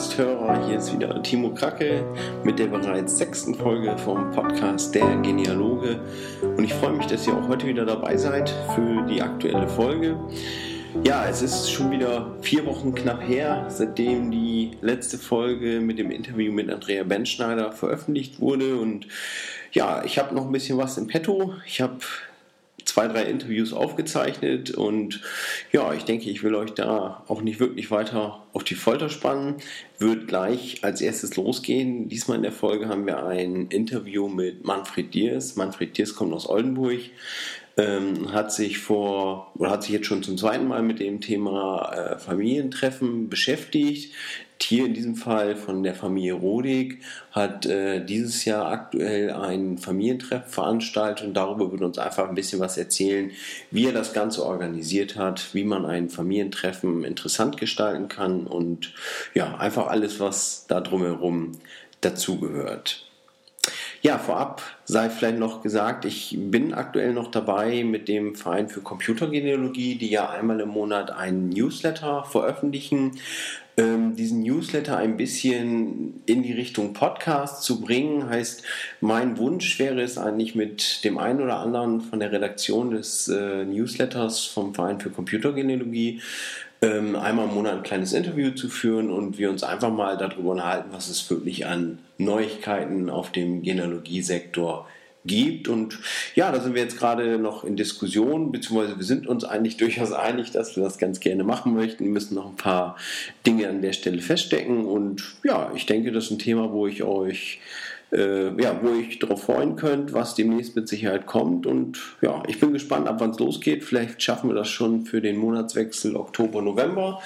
Podcast-Hörer, hier ist wieder Timo Kracke mit der bereits sechsten Folge vom Podcast Der Genealoge und ich freue mich, dass ihr auch heute wieder dabei seid für die aktuelle Folge. Ja, es ist schon wieder vier Wochen knapp her, seitdem die letzte Folge mit dem Interview mit Andrea Benschneider veröffentlicht wurde. Und ja, ich habe noch ein bisschen was im Petto. Ich habe zwei, drei Interviews aufgezeichnet und ja, ich denke, ich will euch da auch nicht wirklich weiter auf die Folter spannen. Wird gleich als erstes losgehen. Diesmal in der Folge haben wir ein Interview mit Manfred Diers. Manfred Diers kommt aus Oldenburg ähm, hat sich vor oder hat sich jetzt schon zum zweiten Mal mit dem Thema äh, Familientreffen beschäftigt. Hier in diesem Fall von der Familie Rodig hat äh, dieses Jahr aktuell ein Familientreffen veranstaltet und darüber wird uns einfach ein bisschen was erzählen, wie er das Ganze organisiert hat, wie man ein Familientreffen interessant gestalten kann und ja, einfach alles, was da drumherum dazugehört. Ja, vorab sei vielleicht noch gesagt, ich bin aktuell noch dabei mit dem Verein für Computergenealogie, die ja einmal im Monat einen Newsletter veröffentlichen. Ähm, diesen Newsletter ein bisschen in die Richtung Podcast zu bringen, heißt, mein Wunsch wäre es eigentlich mit dem einen oder anderen von der Redaktion des äh, Newsletters vom Verein für Computergenealogie ähm, einmal im Monat ein kleines Interview zu führen und wir uns einfach mal darüber unterhalten, was es wirklich an Neuigkeiten auf dem Genealogiesektor gibt. Und ja, da sind wir jetzt gerade noch in Diskussion, beziehungsweise wir sind uns eigentlich durchaus einig, dass wir das ganz gerne machen möchten. Wir müssen noch ein paar Dinge an der Stelle feststecken. Und ja, ich denke, das ist ein Thema, wo ich euch äh, ja, wo ich darauf freuen könnt, was demnächst mit Sicherheit kommt. Und ja, ich bin gespannt, ab wann es losgeht. Vielleicht schaffen wir das schon für den Monatswechsel Oktober, November.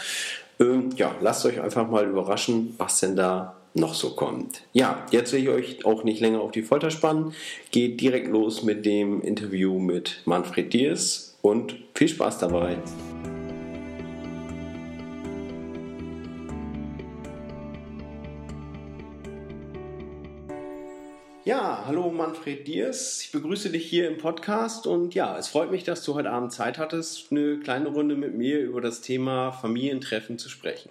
Ähm, ja, lasst euch einfach mal überraschen, was denn da noch so kommt. Ja, jetzt will ich euch auch nicht länger auf die Folter spannen. Geht direkt los mit dem Interview mit Manfred Diers und viel Spaß dabei. Ja, hallo Manfred Diers. Ich begrüße dich hier im Podcast und ja, es freut mich, dass du heute Abend Zeit hattest, eine kleine Runde mit mir über das Thema Familientreffen zu sprechen.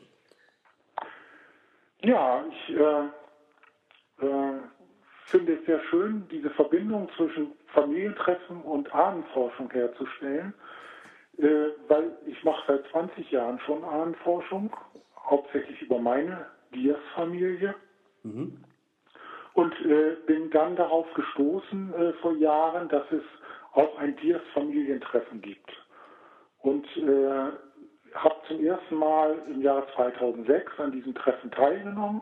Ja, ich äh, äh, finde es sehr schön, diese Verbindung zwischen Familientreffen und Ahnenforschung herzustellen, äh, weil ich mache seit 20 Jahren schon Ahnenforschung, hauptsächlich über meine Diers-Familie. Mhm und äh, bin dann darauf gestoßen äh, vor Jahren, dass es auch ein Diers-Familientreffen gibt. Und äh, habe zum ersten Mal im Jahr 2006 an diesem Treffen teilgenommen.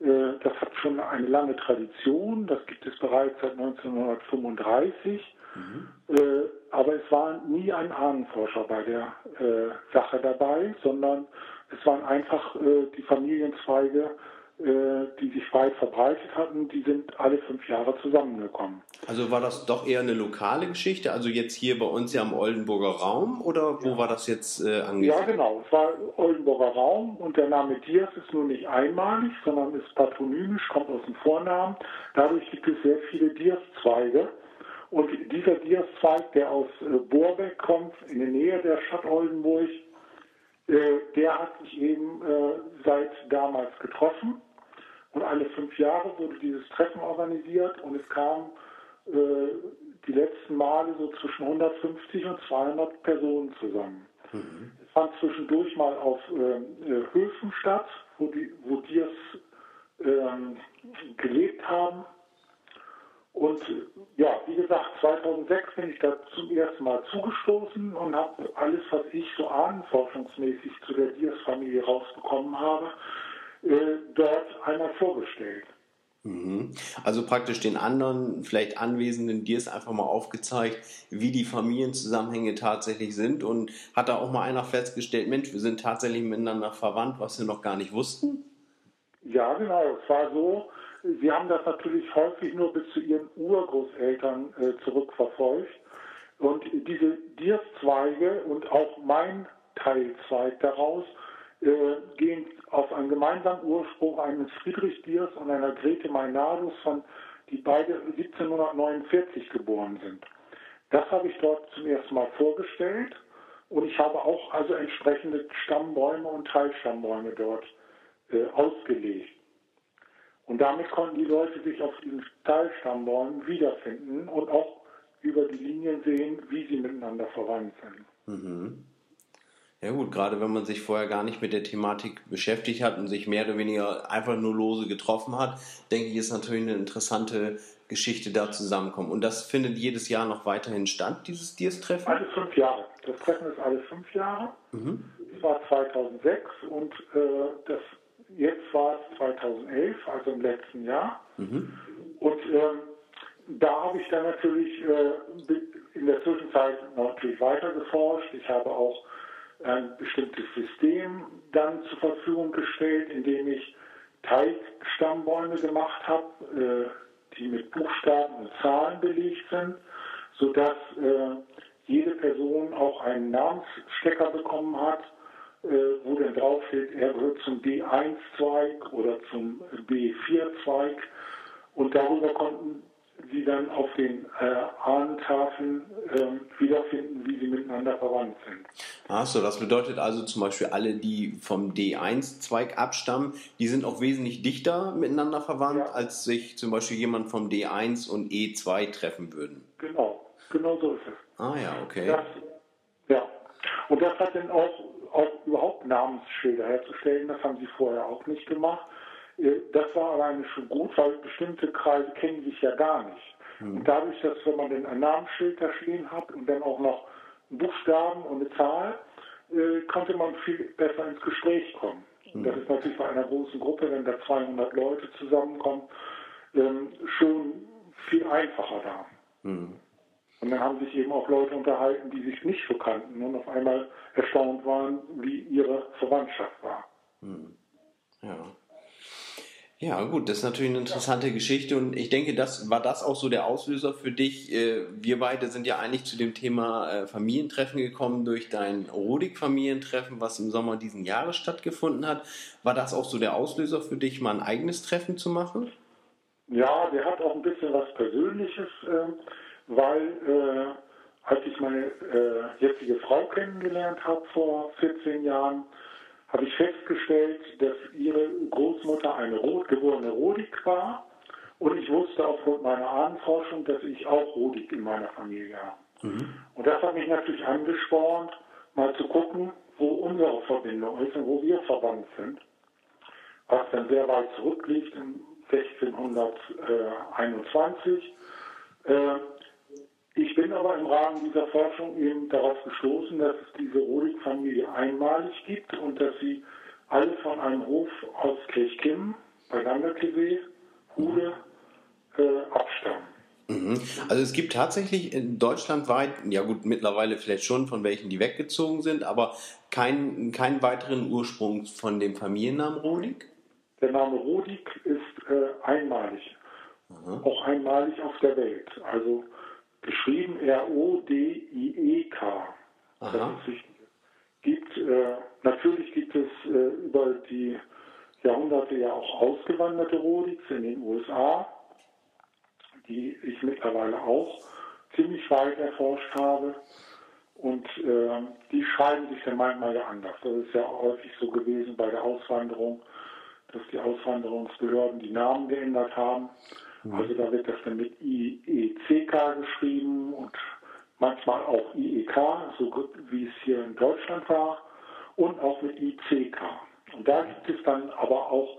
Äh, das hat schon eine lange Tradition, das gibt es bereits seit 1935. Mhm. Äh, aber es war nie ein Ahnenforscher bei der äh, Sache dabei, sondern es waren einfach die Familienzweige die sich weit verbreitet hatten, die sind alle fünf Jahre zusammengekommen. Also war das doch eher eine lokale Geschichte, also jetzt hier bei uns ja im Oldenburger Raum oder wo ja. war das jetzt äh, angesiedelt? Ja, genau, es war Oldenburger Raum und der Name Diaz ist nur nicht einmalig, sondern ist patronymisch, kommt aus dem Vornamen. Dadurch gibt es sehr viele Diaz-Zweige. Und dieser Diaz-Zweig, der aus äh, Borbeck kommt, in der Nähe der Stadt Oldenburg, äh, der hat sich eben äh, seit damals getroffen und alle fünf Jahre wurde dieses Treffen organisiert und es kam äh, die letzten Male so zwischen 150 und 200 Personen zusammen. Mhm. Es fand zwischendurch mal auf äh, äh Höfen statt, wo die, wo die es ähm, gelebt haben. Und ja, wie gesagt, 2006 bin ich da zum ersten Mal zugestoßen und habe alles, was ich so ahnenforschungsmäßig zu der Diers-Familie rausbekommen habe, äh, dort einmal vorgestellt. Mhm. Also praktisch den anderen, vielleicht Anwesenden, dir ist einfach mal aufgezeigt, wie die Familienzusammenhänge tatsächlich sind und hat da auch mal einer festgestellt, Mensch, wir sind tatsächlich miteinander verwandt, was wir noch gar nicht wussten? Ja, genau. Es war so, sie haben das natürlich häufig nur bis zu ihren Urgroßeltern äh, zurückverfolgt. Und diese Dierszweige und auch mein Teilzweig daraus äh, gehen auf einen gemeinsamen Ursprung eines Friedrich Diers und einer Grete Meinardus, von, die beide 1749 geboren sind. Das habe ich dort zum ersten Mal vorgestellt und ich habe auch also entsprechende Stammbäume und Teilstammbäume dort äh, ausgelegt. Und damit konnten die Leute sich auf diesen Teilstammbäumen wiederfinden und auch über die Linien sehen, wie sie miteinander verwandt sind. Mhm. Ja gut, gerade wenn man sich vorher gar nicht mit der Thematik beschäftigt hat und sich mehr oder weniger einfach nur lose getroffen hat, denke ich, ist natürlich eine interessante Geschichte da zusammenkommen. Und das findet jedes Jahr noch weiterhin statt, dieses Diers-Treffen? Alle fünf Jahre. Das Treffen ist alle fünf Jahre. Mhm. Das war 2006 und äh, das, jetzt war es 2011, also im letzten Jahr. Mhm. Und ähm, da habe ich dann natürlich äh, in der Zwischenzeit natürlich weiter geforscht. Ich habe auch ein bestimmtes System dann zur Verfügung gestellt, indem ich Teigstammbäume gemacht habe, äh, die mit Buchstaben und Zahlen belegt sind, sodass äh, jede Person auch einen Namensstecker bekommen hat, äh, wo dann draufsteht, er gehört zum B1-Zweig oder zum B4-Zweig. Und darüber konnten sie dann auf den äh, Ahnentafeln äh, wiederfinden, wie sie miteinander verwandt sind. Achso, das bedeutet also zum Beispiel alle, die vom D1-Zweig abstammen, die sind auch wesentlich dichter miteinander verwandt, ja. als sich zum Beispiel jemand vom D1 und E2 treffen würden. Genau, genau so ist es. Ah ja, okay. Das, ja, und das hat dann auch, auch überhaupt Namensschilder herzustellen, das haben sie vorher auch nicht gemacht. Äh, das war alleine schon gut, weil bestimmte Kreise kennen sich ja gar nicht. Mhm. Und dadurch, dass wenn man ein Namensschild da stehen hat und dann auch noch Buchstaben und eine Zahl, äh, konnte man viel besser ins Gespräch kommen. Und das ist natürlich bei einer großen Gruppe, wenn da 200 Leute zusammenkommen, ähm, schon viel einfacher da. Mhm. Und dann haben sich eben auch Leute unterhalten, die sich nicht so kannten und auf einmal erstaunt waren, wie ihre Verwandtschaft war. Mhm. Ja. Ja, gut, das ist natürlich eine interessante Geschichte und ich denke, das war das auch so der Auslöser für dich. Äh, wir beide sind ja eigentlich zu dem Thema äh, Familientreffen gekommen durch dein Rodik-Familientreffen, was im Sommer diesen Jahres stattgefunden hat. War das auch so der Auslöser für dich, mal ein eigenes Treffen zu machen? Ja, der hat auch ein bisschen was Persönliches, ähm, weil äh, als ich meine jetzige Frau kennengelernt habe vor 14 Jahren, habe ich festgestellt, dass ihre Großmutter eine rotgeborene Rodik war. Und ich wusste aufgrund meiner Ahnenforschung, dass ich auch Rodik in meiner Familie habe. Mhm. Und das hat mich natürlich angespornt, mal zu gucken, wo unsere Verbindung ist und wo wir verwandt sind. Was dann sehr weit zurückliegt, in 1621. Äh, ich bin aber im Rahmen dieser Forschung eben darauf gestoßen, dass es diese Rodig-Familie einmalig gibt und dass sie alle von einem Hof aus Kirchkim bei Landerkesee, Hude, äh, abstammen. Mhm. Also es gibt tatsächlich in deutschlandweit, ja gut, mittlerweile vielleicht schon, von welchen die weggezogen sind, aber keinen keinen weiteren Ursprung von dem Familiennamen Rodig? Der Name Rodig ist äh, einmalig. Mhm. Auch einmalig auf der Welt. Also geschrieben R-O-D-I-E-K. Das ist wichtig. Gibt, äh, natürlich gibt es äh, über die Jahrhunderte ja auch ausgewanderte Rodiks in den USA, die ich mittlerweile auch ziemlich weit erforscht habe. Und äh, die schreiben sich dann manchmal ja anders. Das ist ja häufig so gewesen bei der Auswanderung, dass die Auswanderungsbehörden die Namen geändert haben. Also da wird das dann mit IECK geschrieben und manchmal auch IEK, so wie es hier in Deutschland war, und auch mit ICK. Und da gibt es dann aber auch,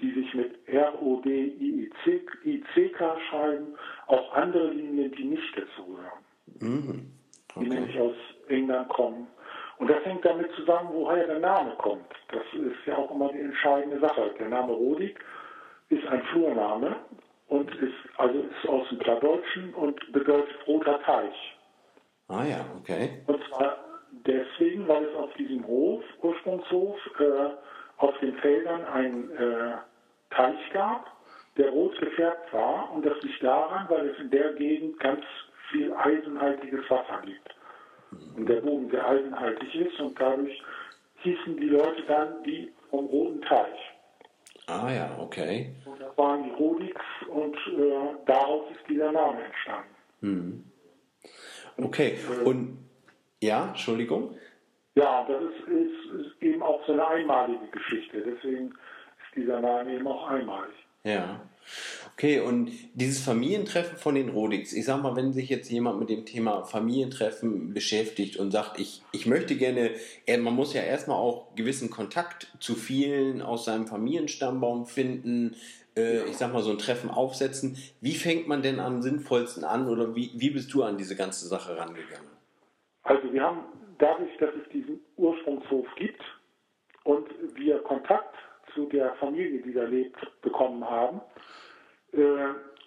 die sich mit ROD-ICK schreiben, auch andere Linien, die nicht dazugehören. Mhm. Okay. Die nämlich aus England kommen. Und das hängt damit zusammen, woher der Name kommt. Das ist ja auch immer die entscheidende Sache. Der Name Rodig ist ein Flurname und ist also ist aus dem Plattdeutschen und bedeutet roter Teich. Ah ja, okay. Und zwar deswegen, weil es auf diesem Hof, Ursprungshof, äh, auf den Feldern einen äh, Teich gab, der rot gefärbt war und das liegt daran, weil es in der Gegend ganz viel eisenhaltiges Wasser gibt. Und der Boden sehr eisenhaltig ist und dadurch hießen die Leute dann die vom Roten Teich. Ah ja, okay. Und das waren die Rodiks und äh, daraus ist dieser Name entstanden. Hm. Okay, und ja, Entschuldigung? Ja, das ist, ist, ist eben auch so eine einmalige Geschichte. Deswegen ist dieser Name eben auch einmalig. Ja. Okay, und dieses Familientreffen von den Rodix, ich sag mal, wenn sich jetzt jemand mit dem Thema Familientreffen beschäftigt und sagt, ich, ich möchte gerne, man muss ja erstmal auch gewissen Kontakt zu vielen aus seinem Familienstammbaum finden, äh, ich sag mal, so ein Treffen aufsetzen. Wie fängt man denn am sinnvollsten an oder wie, wie bist du an diese ganze Sache rangegangen? Also wir haben dadurch, dass es diesen Ursprungshof gibt und wir Kontakt zu der Familie, die da lebt, bekommen haben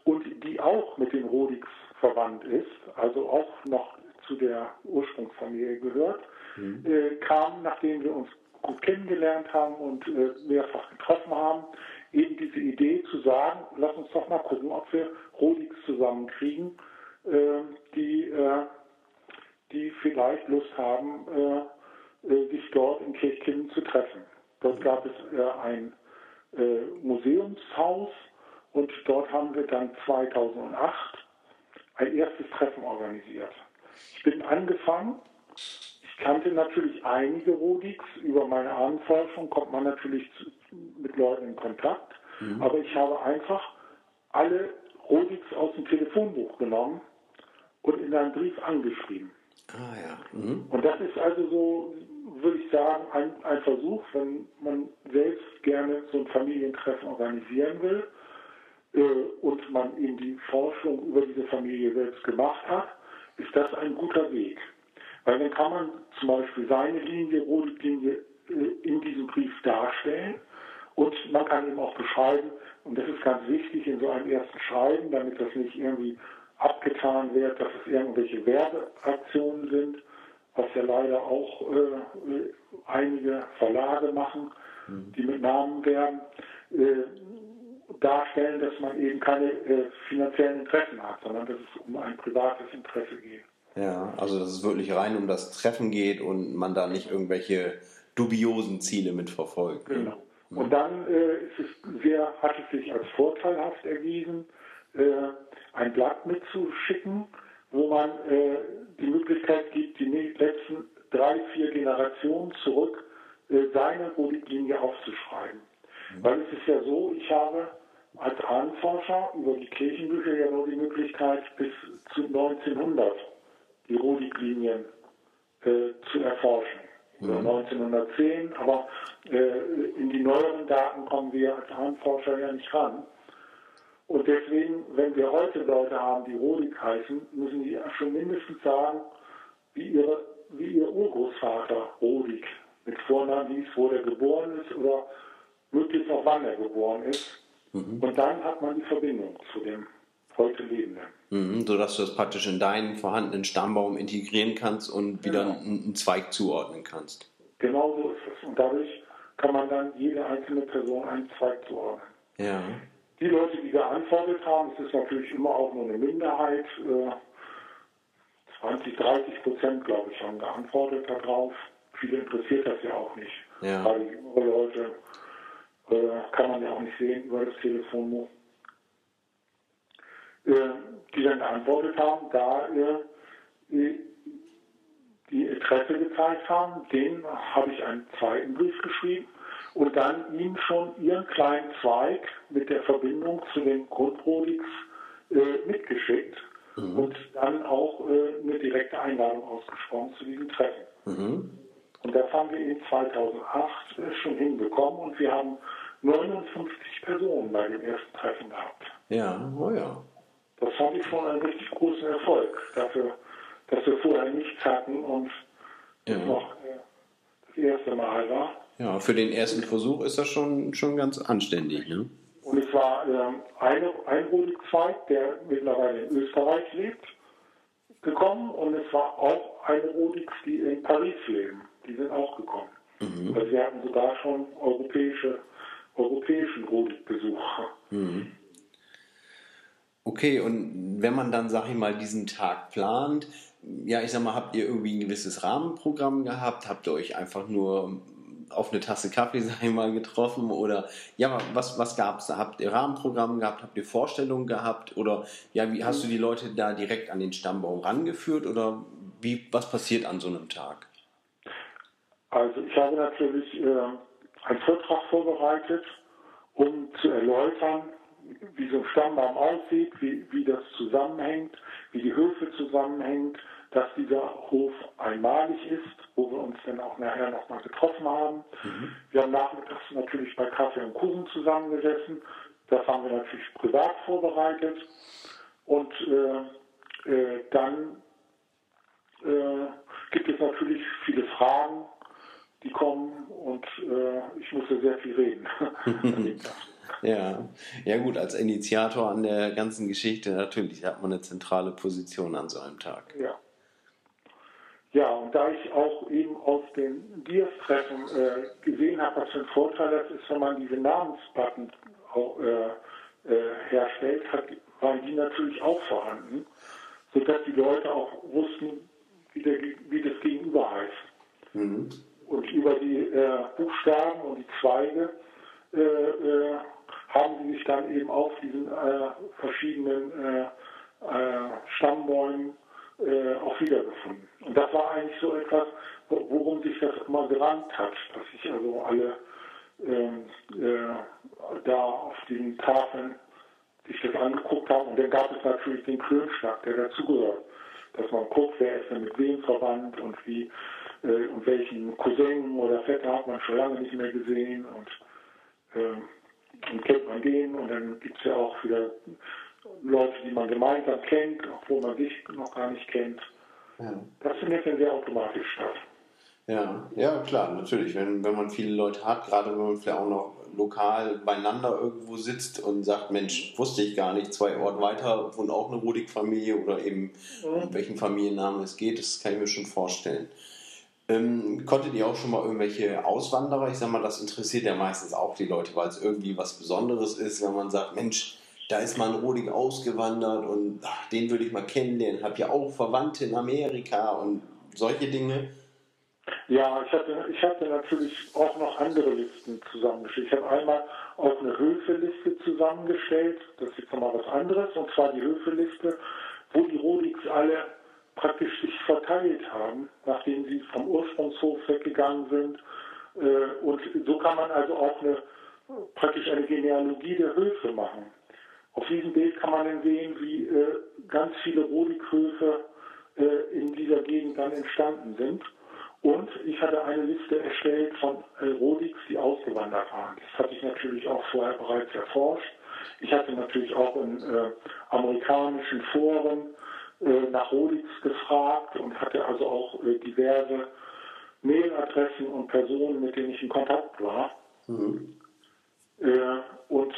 und die auch mit den Rodiks verwandt ist, also auch noch zu der Ursprungsfamilie gehört, mhm. äh, kam, nachdem wir uns gut kennengelernt haben und äh, mehrfach getroffen haben, eben diese Idee zu sagen, lass uns doch mal gucken, ob wir Rodiks zusammenkriegen, äh, die, äh, die vielleicht Lust haben, äh, äh, sich dort in Kirchkinden zu treffen. Dort gab es ein Museumshaus und dort haben wir dann 2008 ein erstes Treffen organisiert. Ich bin angefangen, ich kannte natürlich einige Rodiks, über meine Ahnenforschung kommt man natürlich mit Leuten in Kontakt, mhm. aber ich habe einfach alle Rodiks aus dem Telefonbuch genommen und in einen Brief angeschrieben. Ah ja. Mhm. Und das ist also so, würde ich sagen, ein, ein Versuch, wenn man selbst gerne so ein Familientreffen organisieren will und man eben die Forschung über diese Familie selbst gemacht hat, ist das ein guter Weg. Weil dann kann man zum Beispiel seine Linie, rote Linie äh, in diesem Brief darstellen und man kann eben auch beschreiben, und das ist ganz wichtig in so einem ersten Schreiben, damit das nicht irgendwie abgetan wird, dass es irgendwelche Werbeaktionen sind, was ja leider auch äh, einige Verlage machen, mhm. die mit Namen werden, äh, darstellen, dass man eben keine äh, finanziellen Interessen hat, sondern dass es um ein privates Interesse geht. Ja, also dass es wirklich rein um das Treffen geht und man da nicht irgendwelche dubiosen Ziele mitverfolgt. Genau. Mhm. Und dann äh, ist es sehr, hat es sich als vorteilhaft erwiesen, äh, ein Blatt mitzuschicken, wo man äh, die Möglichkeit gibt, die letzten drei, vier Generationen zurück äh, seine Politiklinie aufzuschreiben. Weil es ist ja so, ich habe als Ahnenforscher über die Kirchenbücher ja nur die Möglichkeit, bis zu 1900 die Rudik-Linien äh, zu erforschen. Mhm. 1910, aber äh, in die neueren Daten kommen wir als Ahnenforscher ja nicht ran. Und deswegen, wenn wir heute Leute haben, die Rodik heißen, müssen die schon mindestens sagen, wie, ihre, wie ihr Urgroßvater Rodik mit Vornamen hieß, wo der geboren ist oder möglichst auch wann er geboren ist. Mhm. Und dann hat man die Verbindung zu dem heute Lebenden. Mhm, sodass du das praktisch in deinen vorhandenen Stammbaum integrieren kannst und wieder genau. einen, einen Zweig zuordnen kannst. Genau so ist es. Und dadurch kann man dann jede einzelne Person einen Zweig zuordnen. Ja. Die Leute, die geantwortet haben, es ist natürlich immer auch nur eine Minderheit, 20, äh, 30 Prozent, glaube ich, haben geantwortet darauf. Viele interessiert das ja auch nicht. Ja. Weil die Leute kann man ja auch nicht sehen über das Telefonbuch, äh, die dann geantwortet haben, da äh, die Interesse gezeigt haben, denen habe ich einen zweiten Brief geschrieben und dann ihnen schon ihren kleinen Zweig mit der Verbindung zu den Grundprodix äh, mitgeschickt mhm. und dann auch äh, eine direkte Einladung ausgesprochen zu diesem Treffen. Mhm. Und das haben wir in 2008 schon hinbekommen und wir haben 59 Personen bei dem ersten Treffen gehabt. Ja, oh ja. Das fand ich schon einen richtig großen Erfolg dafür, dass wir vorher nichts hatten und ja. noch äh, das erste Mal war. Ja, für den ersten Versuch ist das schon, schon ganz anständig. Ne? Und es war ähm, eine, ein Rodigzweig, der mittlerweile in Österreich lebt, gekommen und es war auch eine Rodix, die in Paris leben. Die sind auch gekommen. Mhm. Also wir hatten sogar schon europäische, europäischen Rodigbesuch. Mhm. Okay, und wenn man dann, sag ich mal, diesen Tag plant, ja, ich sag mal, habt ihr irgendwie ein gewisses Rahmenprogramm gehabt? Habt ihr euch einfach nur auf eine Tasse Kaffee, sag ich mal, getroffen? Oder ja, was, was gab es? Habt ihr Rahmenprogramm gehabt? Habt ihr Vorstellungen gehabt? Oder ja, wie hast du die Leute da direkt an den Stammbaum rangeführt? Oder wie, was passiert an so einem Tag? Also ich habe natürlich äh, einen Vortrag vorbereitet, um zu erläutern, wie so ein Stammbaum aussieht, wie, wie das zusammenhängt, wie die Höfe zusammenhängt, dass dieser Hof einmalig ist, wo wir uns dann auch nachher nochmal getroffen haben. Mhm. Wir haben nachmittags natürlich bei Kaffee und Kuchen zusammengesessen. Das haben wir natürlich privat vorbereitet. Und äh, äh, dann äh, gibt es natürlich viele Fragen, die kommen und äh, ich musste sehr viel reden. ja. ja gut, als Initiator an der ganzen Geschichte natürlich hat man eine zentrale Position an so einem Tag. Ja. Ja, und da ich auch eben aus den Dias-Treffen äh, gesehen habe, was für ein Vorteil das ist, wenn man diese Namensbutton auch, äh, äh, herstellt, hat, waren die natürlich auch vorhanden, sodass die Leute auch wussten, wie, der, wie das Gegenüber heißt. Mhm. Und über die äh, Buchstaben und die Zweige äh, äh, haben sie sich dann eben auf diesen verschiedenen Stammbäumen äh, auch wiedergefunden. Und das war eigentlich so etwas, worum sich das immer gerannt hat, dass sich also alle ähm, äh, da auf den Tafeln sich das angeguckt haben. Und dann gab es natürlich den Klönschlag, der dazugehört. Dass man guckt, wer ist denn mit wem verwandt und wie äh, und welchen Cousin oder Vetter hat man schon lange nicht mehr gesehen und, äh, und kennt man den und dann gibt es ja auch wieder Leute, die man gemeinsam kennt, obwohl man sich noch gar nicht kennt. Ja. Das findet dann sehr automatisch statt. Ja, ja, klar, natürlich. Wenn, wenn man viele Leute hat, gerade wenn man vielleicht auch noch lokal beieinander irgendwo sitzt und sagt, Mensch, wusste ich gar nicht, zwei Orte weiter wohnt auch eine Rudig-Familie oder eben mhm. um welchen Familiennamen es geht, das kann ich mir schon vorstellen. Ähm, konntet ihr auch schon mal irgendwelche Auswanderer? Ich sag mal, das interessiert ja meistens auch die Leute, weil es irgendwie was Besonderes ist, wenn man sagt, Mensch, da ist mal ein Roding ausgewandert und ach, den würde ich mal kennenlernen. Habe ja auch Verwandte in Amerika und solche Dinge. Ja, ich hatte, ich hatte natürlich auch noch andere Listen zusammengestellt. Ich habe einmal auch eine Höfeliste zusammengestellt. Das ist jetzt nochmal was anderes. Und zwar die Höfeliste, wo die Rodings alle praktisch sich verteilt haben, nachdem sie vom Ursprungshof weggegangen sind. Äh, und so kann man also auch eine, praktisch eine Genealogie der Höfe machen. Auf diesem Bild kann man dann sehen, wie äh, ganz viele Rodikhöfe äh, in dieser Gegend dann entstanden sind. Und ich hatte eine Liste erstellt von Rodiks, die ausgewandert waren. Das hatte ich natürlich auch vorher bereits erforscht. Ich hatte natürlich auch in amerikanischen Foren nach Rodiks gefragt und hatte also auch äh, diverse Mailadressen und Personen, mit denen ich in Kontakt war. Mhm. und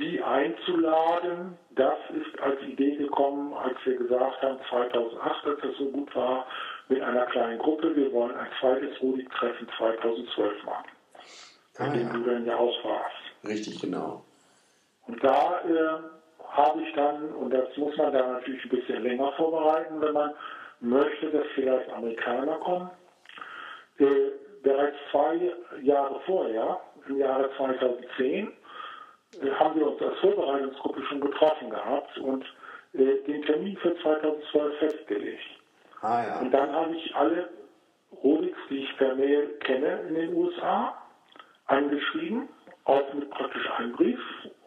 die einzuladen, das ist als Idee gekommen, als wir gesagt haben, 2008, als das so gut war, mit einer kleinen Gruppe, wir wollen ein zweites Rudik-Treffen 2012 machen, ah, in dem ja. du dann ja auch warst. Richtig, genau. Und da äh, habe ich dann, und das muss man da natürlich ein bisschen länger vorbereiten, wenn man möchte, dass vielleicht Amerikaner kommen, äh, bereits zwei Jahre vorher, im Jahre 2010, haben wir uns als Vorbereitungsgruppe schon getroffen gehabt und äh, den Termin für 2012 festgelegt. Ah, ja. Und dann habe ich alle Rodix, die ich per Mail kenne in den USA, angeschrieben, auch mit praktisch einem Brief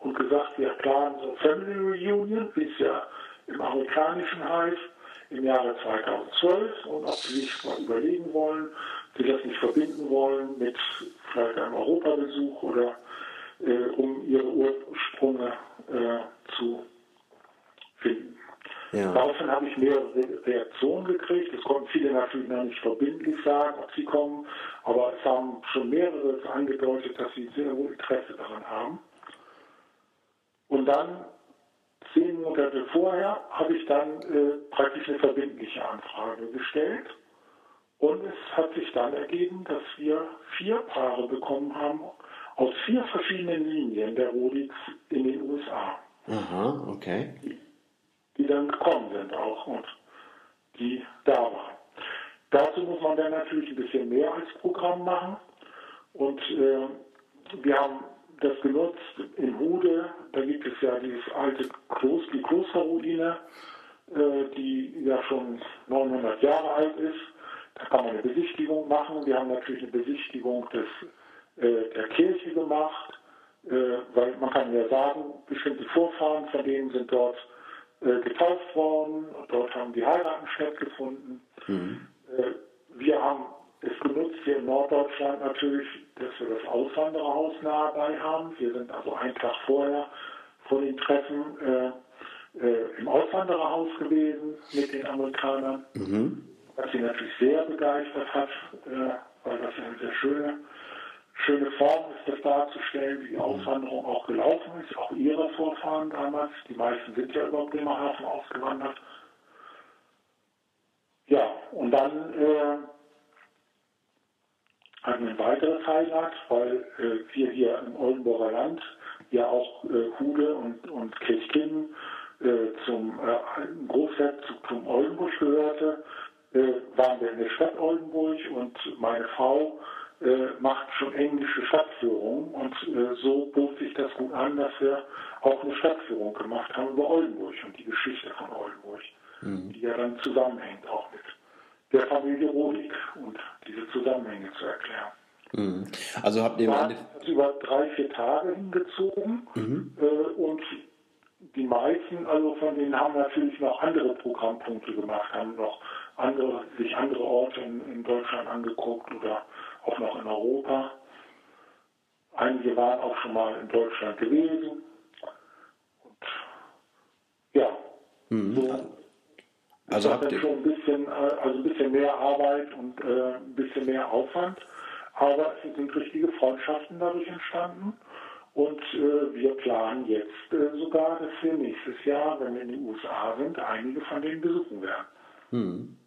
und gesagt, wir planen so Family Reunion, wie es ja im Amerikanischen heißt, im Jahre 2012 und ob sie sich mal überlegen wollen, sie das nicht verbinden wollen mit vielleicht einem Europabesuch oder äh, um ihre Ursprünge äh, zu finden. Ja. Daraufhin habe ich mehrere Reaktionen gekriegt. Es konnten viele natürlich noch nicht verbindlich sagen, ob sie kommen, aber es haben schon mehrere angedeutet, dass sie sehr wohl Interesse daran haben. Und dann, zehn Monate vorher, habe ich dann äh, praktisch eine verbindliche Anfrage gestellt. Und es hat sich dann ergeben, dass wir vier Paare bekommen haben aus vier verschiedenen Linien der Rodix in den USA. Aha, okay. Die, die dann gekommen sind auch und die da waren. dazu muss man dann natürlich ein bisschen mehr als Programm machen. Und äh, wir haben das genutzt in Hude. Da gibt es ja dieses alte Kloster, die Klosterruine, äh, die ja schon 900 Jahre alt ist. Da kann man eine Besichtigung machen. Wir haben natürlich eine Besichtigung des, äh, der Kirche gemacht, äh, weil man kann ja sagen, bestimmte Vorfahren von denen sind dort äh, getauft worden. Dort haben die Heiraten stattgefunden. Mhm. Wir haben es genutzt hier in Norddeutschland natürlich, dass wir das Auswandererhaus nahe bei haben. Wir sind also einen Tag vorher vor den Treffen äh, äh, im Auswandererhaus gewesen mit den Amerikanern, mhm. was sie natürlich sehr begeistert hat, äh, weil das eine sehr schöne, schöne Form ist, das darzustellen, wie die. Auswanderung auch gelaufen ist, auch ihre Vorfahren damals. Die meisten sind ja über Bremerhaven ausgewandert. Ja, und dann äh, ein weiteres Highlight, weil äh, wir hier im Oldenburger Land ja auch äh, Hude und, und Kirchkinn äh, zum äh, Großherzog zum Oldenburg gehörte, äh, waren wir in der Stadt Oldenburg und meine Frau äh, macht schon englische Stadtführungen und äh, so bot sich das gut an, dass wir auch eine Stadtführung gemacht haben über Oldenburg und die Geschichte von Oldenburg, mhm. die ja dann zusammenhängt auch mit der Familie Rodig und diese Zusammenhänge zu erklären. Mhm. Also habt ihr mal über drei, vier Tage hingezogen mhm. äh, und die meisten, also von denen haben natürlich noch andere Programmpunkte gemacht, haben noch andere, sich andere Orte in, in Deutschland angeguckt oder auch noch in Europa. Einige waren auch schon mal in Deutschland gewesen. Und ja, mhm. so also habt ihr schon ein bisschen, äh, also ein bisschen mehr Arbeit und äh, ein bisschen mehr Aufwand, aber es sind richtige Freundschaften dadurch entstanden. Und äh, wir planen jetzt äh, sogar, dass wir nächstes Jahr, wenn wir in den USA sind, einige von denen besuchen werden. Hm.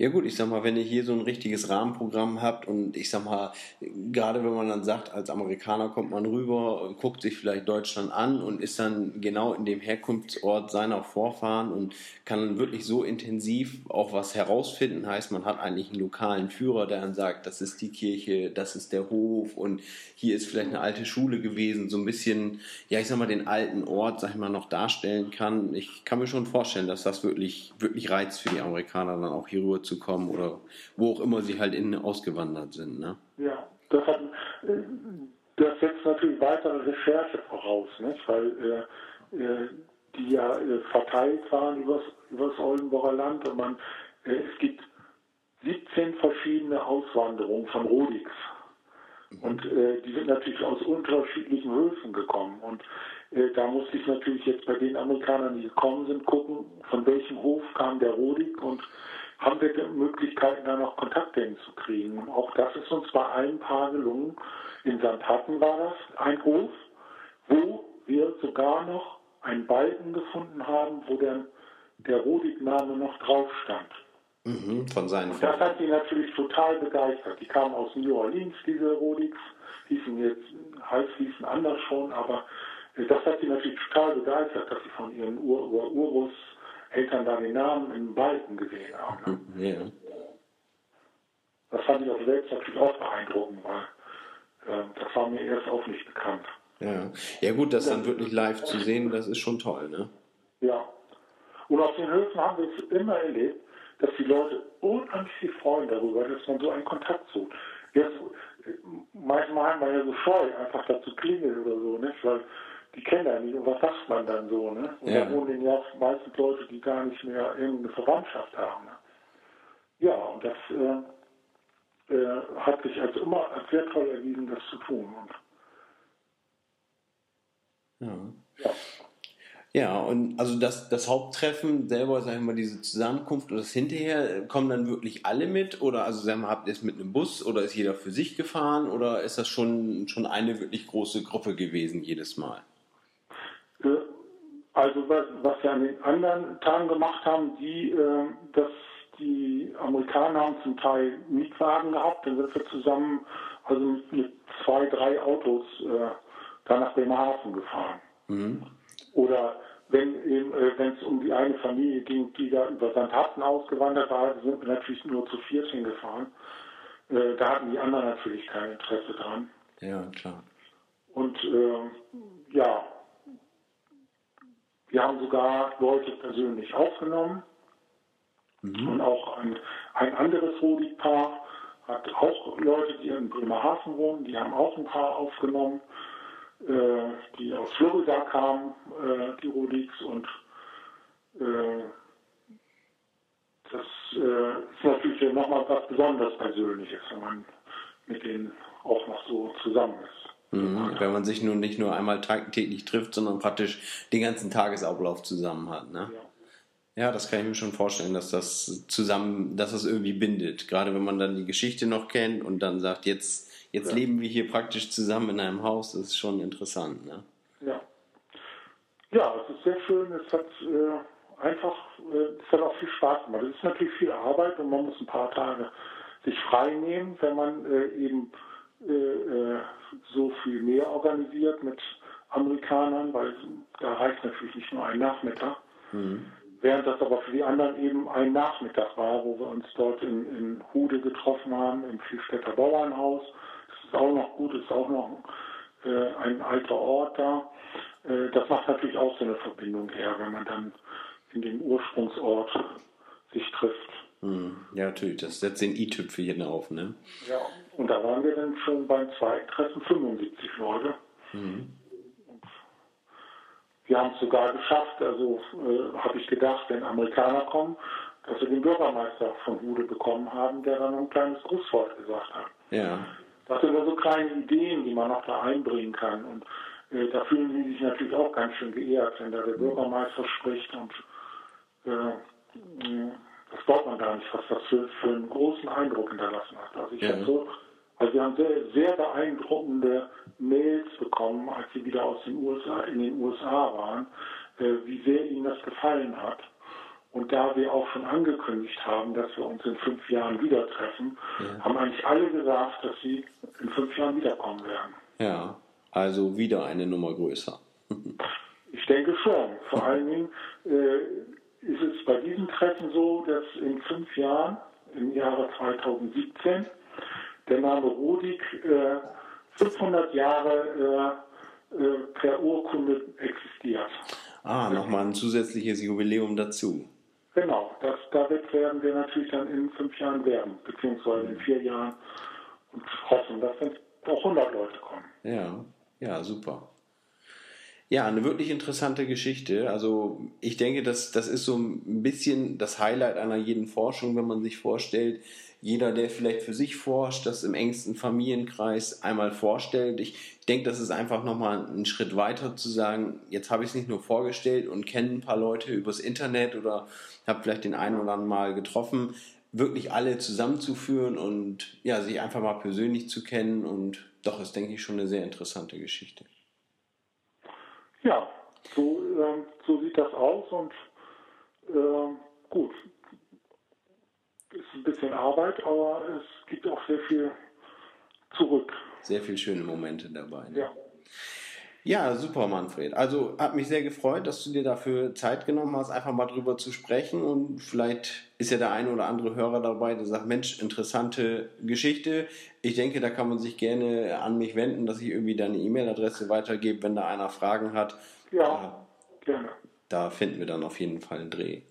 Ja gut, ich sag mal, wenn ihr hier so ein richtiges Rahmenprogramm habt und ich sag mal, gerade wenn man dann sagt, als Amerikaner kommt man rüber, guckt sich vielleicht Deutschland an und ist dann genau in dem Herkunftsort seiner Vorfahren und kann dann wirklich so intensiv auch was herausfinden. Heißt, man hat eigentlich einen lokalen Führer, der dann sagt, das ist die Kirche, das ist der Hof und hier ist vielleicht eine alte Schule gewesen, so ein bisschen, ja, ich sag mal, den alten Ort, sag ich mal, noch darstellen kann. Ich kann mir schon vorstellen, dass das wirklich, wirklich reizt für die Amerikaner dann auch hier rüber zu kommen oder wo auch immer sie halt in ausgewandert sind. Ne? Ja, das, hat, das setzt natürlich weitere Recherche voraus, nicht? weil äh, äh die ja äh, verteilt waren über das Oldenburger Land und man, äh, es gibt 17 verschiedene Auswanderungen von Rodiks. Mhm. Und äh, die sind natürlich aus unterschiedlichen Höfen gekommen. Und äh, da musste ich natürlich jetzt bei den Amerikanern, die gekommen sind, gucken, von welchem Hof kam der Rodik und haben wir Möglichkeiten, da noch Kontakte hinzukriegen. Und auch das ist uns bei ein paar gelungen. In St. Hatten war das ein Hof, wo wir sogar noch einen Balken gefunden haben, wo der, der Rodig-Name noch drauf stand. Mhm, von seinen und das hat die natürlich total begeistert. Die kamen aus New Orleans, diese Rodigs, hießen jetzt, heißt hießen anders schon, aber äh, das hat sie natürlich total begeistert, dass sie von ihren Ur Ur Urus Eltern da den Namen im Balken gesehen haben. Ne? Ja. Das fand ich auch selbst natürlich auch beeindruckend, weil äh, das war mir erst auch nicht bekannt. Ja, ja gut, das dann wirklich live zu sehen, das ist schon toll, ne? Ja. Und auf den Höfen haben wir es immer erlebt, dass die Leute unheimlich sich freuen darüber, dass man so einen Kontakt sucht. Jetzt, manchmal haben wir ja so scheu, einfach dazu klingeln oder so, nicht? Weil die kennen ja nicht. Und was sagt man dann so, ne? Und ja. da wohnen ja meistens Leute, die gar nicht mehr irgendeine Verwandtschaft haben. Ne? Ja, und das äh, äh, hat sich als immer als sehr toll erwiesen, das zu tun. Ja. ja. Ja, und also das, das Haupttreffen selber, sagen wir mal, diese Zusammenkunft und das hinterher, kommen dann wirklich alle mit? Oder also sagen wir, habt ihr es mit einem Bus oder ist jeder für sich gefahren oder ist das schon, schon eine wirklich große Gruppe gewesen jedes Mal? Äh, also was, was wir an den anderen Tagen gemacht haben, die, äh, dass die Amerikaner haben zum Teil Mietwagen gehabt, dann sind wir zusammen also mit, zwei, drei Autos äh, da nach Bremerhaven gefahren. Mhm. Oder wenn es um die eine Familie ging, die da über Sandhaften ausgewandert war, sind wir natürlich nur zu viert hingefahren. Da hatten die anderen natürlich kein Interesse dran. Ja, klar. Und äh, wir haben sogar Leute persönlich aufgenommen. Mhm. Und auch ein, ein anderes Rodig-Paar hat auch Leute, die in Bremerhaven wohnen, die haben auch ein Paar aufgenommen, äh, die aus Florida kamen, äh, die Rodigs. Und äh, das äh, ist natürlich nochmal was Besonderes Persönliches, wenn man mit denen auch noch so zusammen ist. Mhm, wenn man sich nun nicht nur einmal täglich trifft, sondern praktisch den ganzen Tagesablauf zusammen hat. Ne? Ja. ja. das kann ich mir schon vorstellen, dass das zusammen, dass das irgendwie bindet. Gerade wenn man dann die Geschichte noch kennt und dann sagt, jetzt, jetzt ja. leben wir hier praktisch zusammen in einem Haus, das ist schon interessant. Ne? Ja. Ja, es ist sehr schön. Es hat äh, einfach, äh, es hat auch viel Spaß gemacht. Es ist natürlich viel Arbeit und man muss ein paar Tage sich frei nehmen, wenn man äh, eben äh, äh, so viel mehr organisiert mit Amerikanern, weil da reicht natürlich nicht nur ein Nachmittag. Mhm. Während das aber für die anderen eben ein Nachmittag war, wo wir uns dort in, in Hude getroffen haben, im Vielstädter Bauernhaus. Das ist auch noch gut, ist auch noch äh, ein alter Ort da. Äh, das macht natürlich auch so eine Verbindung her, wenn man dann in dem Ursprungsort sich trifft. Mhm. Ja, natürlich, das setzt den i-Tüpfelchen auf, ne? Ja, und da waren wir dann schon beim zweiten Treffen 75 Leute. Mhm. Wir haben es sogar geschafft, also äh, habe ich gedacht, wenn Amerikaner kommen, dass wir den Bürgermeister von Hude bekommen haben, der dann ein kleines Grußwort gesagt hat. Ja. Das sind also kleine Ideen, die man noch da einbringen kann. Und äh, da fühlen sie sich natürlich auch ganz schön geehrt, wenn da der Bürgermeister spricht und äh, das glaubt man gar nicht, was das für, für einen großen Eindruck hinterlassen hat. Also ich ja. habe so, also wir haben sehr, sehr beeindruckende Mails bekommen, als sie wieder aus den USA, in den USA waren, äh, wie sehr ihnen das gefallen hat. Und da wir auch schon angekündigt haben, dass wir uns in fünf Jahren wieder treffen, ja. haben eigentlich alle gesagt, dass sie in fünf Jahren wiederkommen werden. Ja, also wieder eine Nummer größer. ich denke schon. Vor allen Dingen äh, ist es bei diesem Treffen so, dass in fünf Jahren, im Jahre 2017, der Name Rudik äh, 500 Jahre äh, äh, per Urkunde existiert. Ah, nochmal ein zusätzliches Jubiläum dazu. Genau, das, damit werden wir natürlich dann in fünf Jahren werden, beziehungsweise in vier Jahren und hoffen, dass dann auch 100 Leute kommen. Ja, ja, super. Ja, eine wirklich interessante Geschichte. Also ich denke, das, das ist so ein bisschen das Highlight einer jeden Forschung, wenn man sich vorstellt, jeder, der vielleicht für sich forscht, das im engsten Familienkreis einmal vorstellt. Ich, denke, das ist einfach nochmal ein Schritt weiter zu sagen, jetzt habe ich es nicht nur vorgestellt und kenne ein paar Leute übers Internet oder habe vielleicht den einen oder anderen mal getroffen, wirklich alle zusammenzuführen und ja, sich einfach mal persönlich zu kennen und doch ist, denke ich, schon eine sehr interessante Geschichte. Ja, so, äh, so sieht das aus und äh, gut. Ist ein bisschen Arbeit, aber es gibt auch sehr viel zurück. Sehr viele schöne Momente dabei. Ne? Ja. Ja, super, Manfred. Also hat mich sehr gefreut, dass du dir dafür Zeit genommen hast, einfach mal drüber zu sprechen. Und vielleicht ist ja der eine oder andere Hörer dabei, der sagt, Mensch, interessante Geschichte. Ich denke, da kann man sich gerne an mich wenden, dass ich irgendwie deine E-Mail-Adresse weitergebe, wenn da einer Fragen hat. Ja, gerne. Da finden wir dann auf jeden Fall einen Dreh.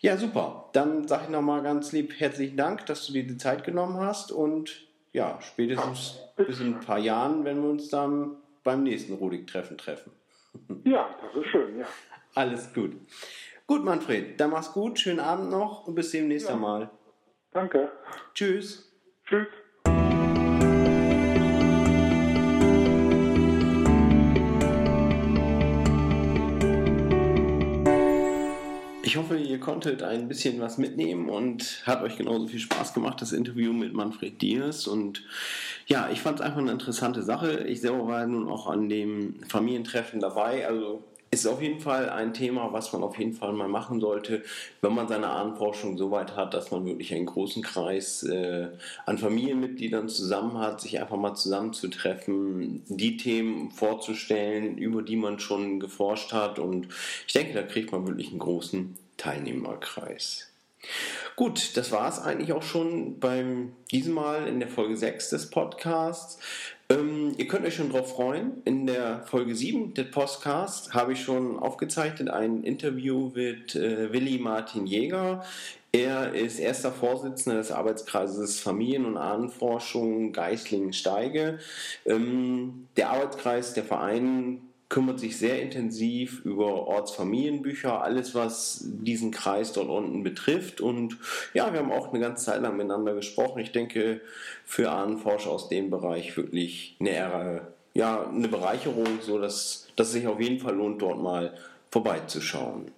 Ja, super. Dann sage ich nochmal ganz lieb herzlichen Dank, dass du dir die Zeit genommen hast und ja, spätestens bis in ein paar Jahren, wenn wir uns dann beim nächsten Rudik-Treffen treffen. Ja, das ist schön, ja. Alles gut. Gut, Manfred, dann mach's gut, schönen Abend noch und bis demnächst ja. Mal. Danke. Tschüss. Tschüss. Ihr konntet ein bisschen was mitnehmen und hat euch genauso viel Spaß gemacht, das Interview mit Manfred Diers. Und ja, ich fand es einfach eine interessante Sache. Ich selber war nun auch an dem Familientreffen dabei. Also ist auf jeden Fall ein Thema, was man auf jeden Fall mal machen sollte, wenn man seine Ahnenforschung so weit hat, dass man wirklich einen großen Kreis äh, an Familienmitgliedern zusammen hat, sich einfach mal zusammenzutreffen, die Themen vorzustellen, über die man schon geforscht hat. Und ich denke, da kriegt man wirklich einen großen Teilnehmerkreis. Gut, das war es eigentlich auch schon beim diesem Mal in der Folge 6 des Podcasts. Ähm, ihr könnt euch schon drauf freuen. In der Folge 7 des Podcasts habe ich schon aufgezeichnet ein Interview mit äh, Willi Martin Jäger. Er ist erster Vorsitzender des Arbeitskreises Familien- und Ahnenforschung Geislingen-Steige. Ähm, der Arbeitskreis, der Verein kümmert sich sehr intensiv über Ortsfamilienbücher, alles was diesen Kreis dort unten betrifft. Und ja, wir haben auch eine ganze Zeit lang miteinander gesprochen. Ich denke, für Ahnenforscher aus dem Bereich wirklich eine, ja, eine Bereicherung, so dass, dass es sich auf jeden Fall lohnt, dort mal vorbeizuschauen.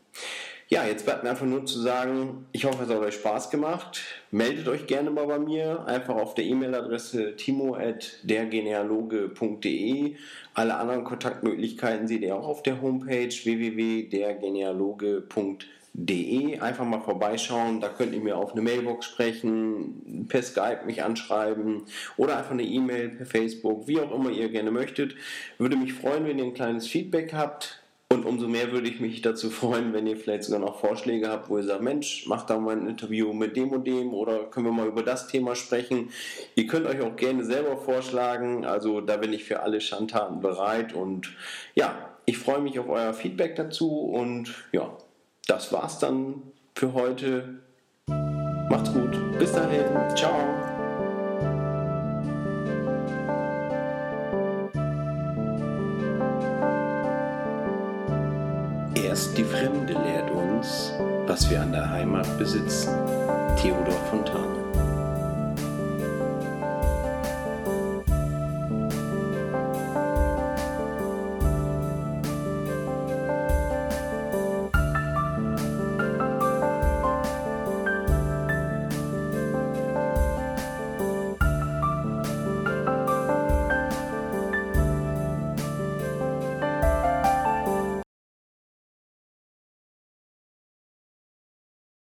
Ja, jetzt bleibt mir einfach nur zu sagen, ich hoffe, es hat euch Spaß gemacht. Meldet euch gerne mal bei mir, einfach auf der E-Mail-Adresse timo.dergenealoge.de. Alle anderen Kontaktmöglichkeiten seht ihr auch auf der Homepage www.dergenealoge.de. Einfach mal vorbeischauen, da könnt ihr mir auf eine Mailbox sprechen, per Skype mich anschreiben oder einfach eine E-Mail per Facebook, wie auch immer ihr gerne möchtet. Würde mich freuen, wenn ihr ein kleines Feedback habt und umso mehr würde ich mich dazu freuen, wenn ihr vielleicht sogar noch Vorschläge habt, wo ihr sagt, Mensch, macht da mal ein Interview mit dem und dem oder können wir mal über das Thema sprechen. Ihr könnt euch auch gerne selber vorschlagen. Also da bin ich für alle Schandtaten bereit. Und ja, ich freue mich auf euer Feedback dazu. Und ja, das war's dann für heute. Macht's gut. Bis dahin. Ciao. Erst die Fremde lehrt uns, was wir an der Heimat besitzen. Theodor Fontane